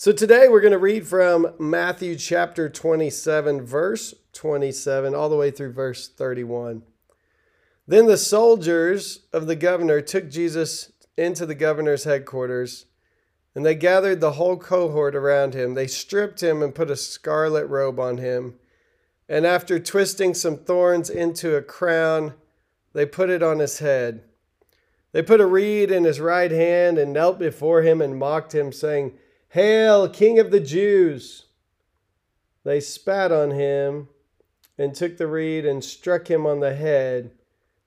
So today we're going to read from Matthew chapter 27, verse 27, all the way through verse 31. Then the soldiers of the governor took Jesus into the governor's headquarters, and they gathered the whole cohort around him. They stripped him and put a scarlet robe on him. And after twisting some thorns into a crown, they put it on his head. They put a reed in his right hand and knelt before him and mocked him, saying, Hail, King of the Jews! They spat on him and took the reed and struck him on the head.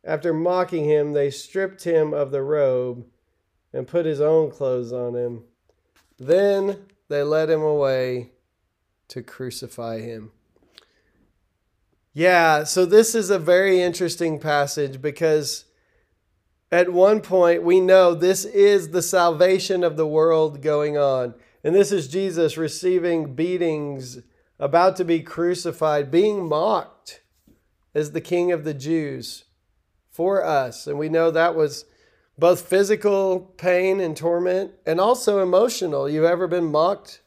After mocking him, they stripped him of the robe and put his own clothes on him. Then they led him away to crucify him. Yeah, so this is a very interesting passage because at one point, we know this is the salvation of the world going on. And this is Jesus receiving beatings, about to be crucified, being mocked as the King of the Jews for us. And we know that was both physical pain and torment and also emotional. You've ever been mocked?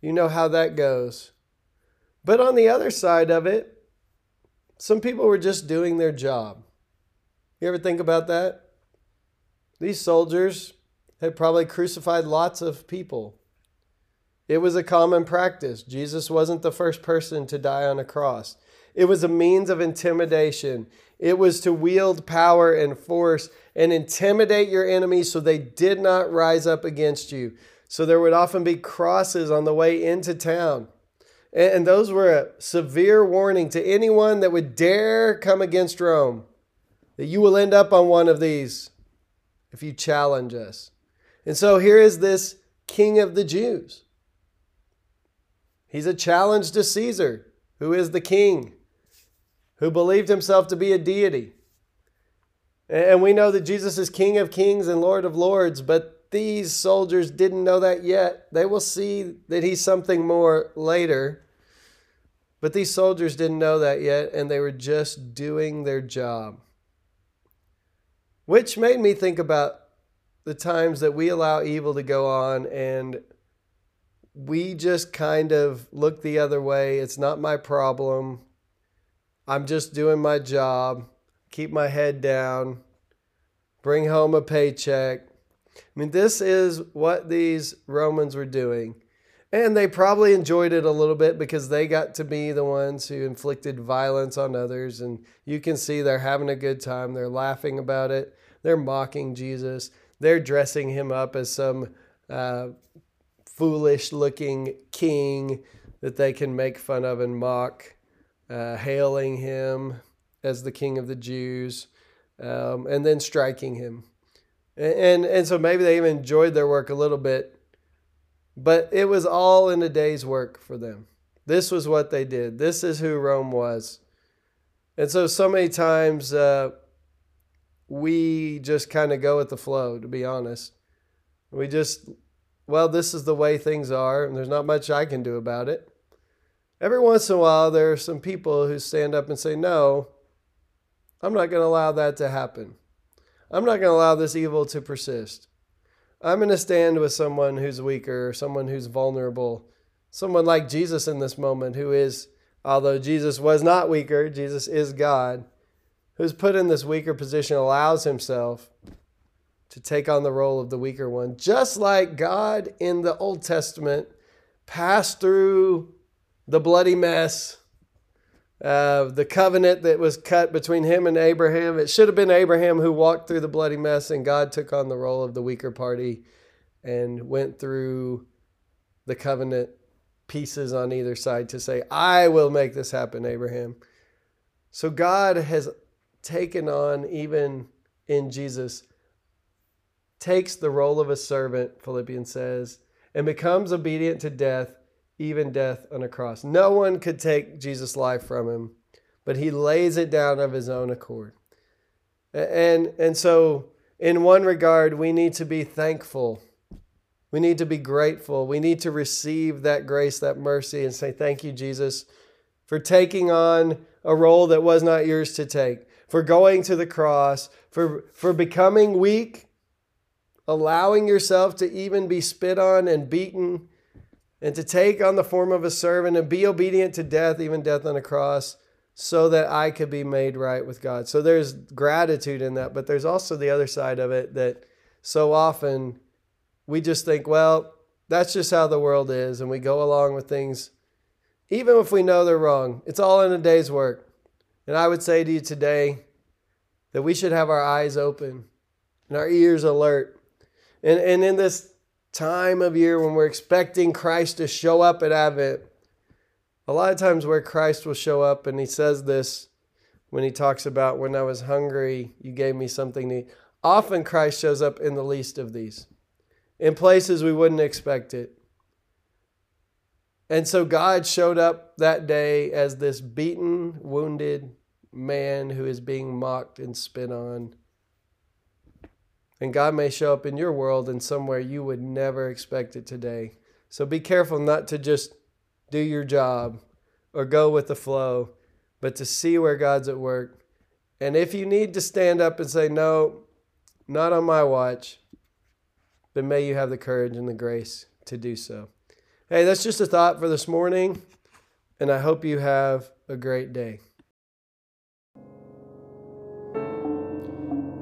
You know how that goes. But on the other side of it, some people were just doing their job. You ever think about that? These soldiers had probably crucified lots of people. It was a common practice. Jesus wasn't the first person to die on a cross. It was a means of intimidation. It was to wield power and force and intimidate your enemies so they did not rise up against you. So there would often be crosses on the way into town. And those were a severe warning to anyone that would dare come against Rome that you will end up on one of these if you challenge us. And so here is this king of the Jews. He's a challenge to Caesar, who is the king, who believed himself to be a deity. And we know that Jesus is King of kings and Lord of lords, but these soldiers didn't know that yet. They will see that he's something more later. But these soldiers didn't know that yet, and they were just doing their job. Which made me think about the times that we allow evil to go on and we just kind of look the other way. It's not my problem. I'm just doing my job. Keep my head down. Bring home a paycheck. I mean, this is what these Romans were doing. And they probably enjoyed it a little bit because they got to be the ones who inflicted violence on others. And you can see they're having a good time. They're laughing about it. They're mocking Jesus. They're dressing him up as some uh, foolish looking king that they can make fun of and mock, uh, hailing him as the king of the Jews, um, and then striking him. And, and, and so maybe they even enjoyed their work a little bit but it was all in a day's work for them. This was what they did. This is who Rome was. And so, so many times uh, we just kind of go with the flow, to be honest. We just, well, this is the way things are, and there's not much I can do about it. Every once in a while, there are some people who stand up and say, No, I'm not going to allow that to happen. I'm not going to allow this evil to persist. I'm going to stand with someone who's weaker, someone who's vulnerable, someone like Jesus in this moment, who is, although Jesus was not weaker, Jesus is God, who's put in this weaker position, allows himself to take on the role of the weaker one, just like God in the Old Testament passed through the bloody mess uh, the covenant that was cut between him and Abraham. It should have been Abraham who walked through the bloody mess, and God took on the role of the weaker party and went through the covenant pieces on either side to say, I will make this happen, Abraham. So God has taken on, even in Jesus, takes the role of a servant, Philippians says, and becomes obedient to death, even death on a cross. No one could take Jesus' life from him, but he lays it down of his own accord. And, and so, in one regard, we need to be thankful. We need to be grateful. We need to receive that grace, that mercy, and say, Thank you, Jesus, for taking on a role that was not yours to take, for going to the cross, for, for becoming weak, allowing yourself to even be spit on and beaten, and to take on the form of a servant and be obedient to death, even death on a cross so that I could be made right with God. So there's gratitude in that, but there's also the other side of it that so often we just think, well, that's just how the world is, and we go along with things, even if we know they're wrong. It's all in a day's work. And I would say to you today that we should have our eyes open and our ears alert. And, and in this time of year when we're expecting Christ to show up at Advent, a lot of times where Christ will show up, and he says this when he talks about, When I was hungry, you gave me something to eat. Often Christ shows up in the least of these, in places we wouldn't expect it. And so God showed up that day as this beaten, wounded man who is being mocked and spit on. And God may show up in your world in somewhere you would never expect it today. So be careful not to just do your job or go with the flow, but to see where God's at work. And if you need to stand up and say, No, not on my watch, then may you have the courage and the grace to do so. Hey, that's just a thought for this morning, and I hope you have a great day.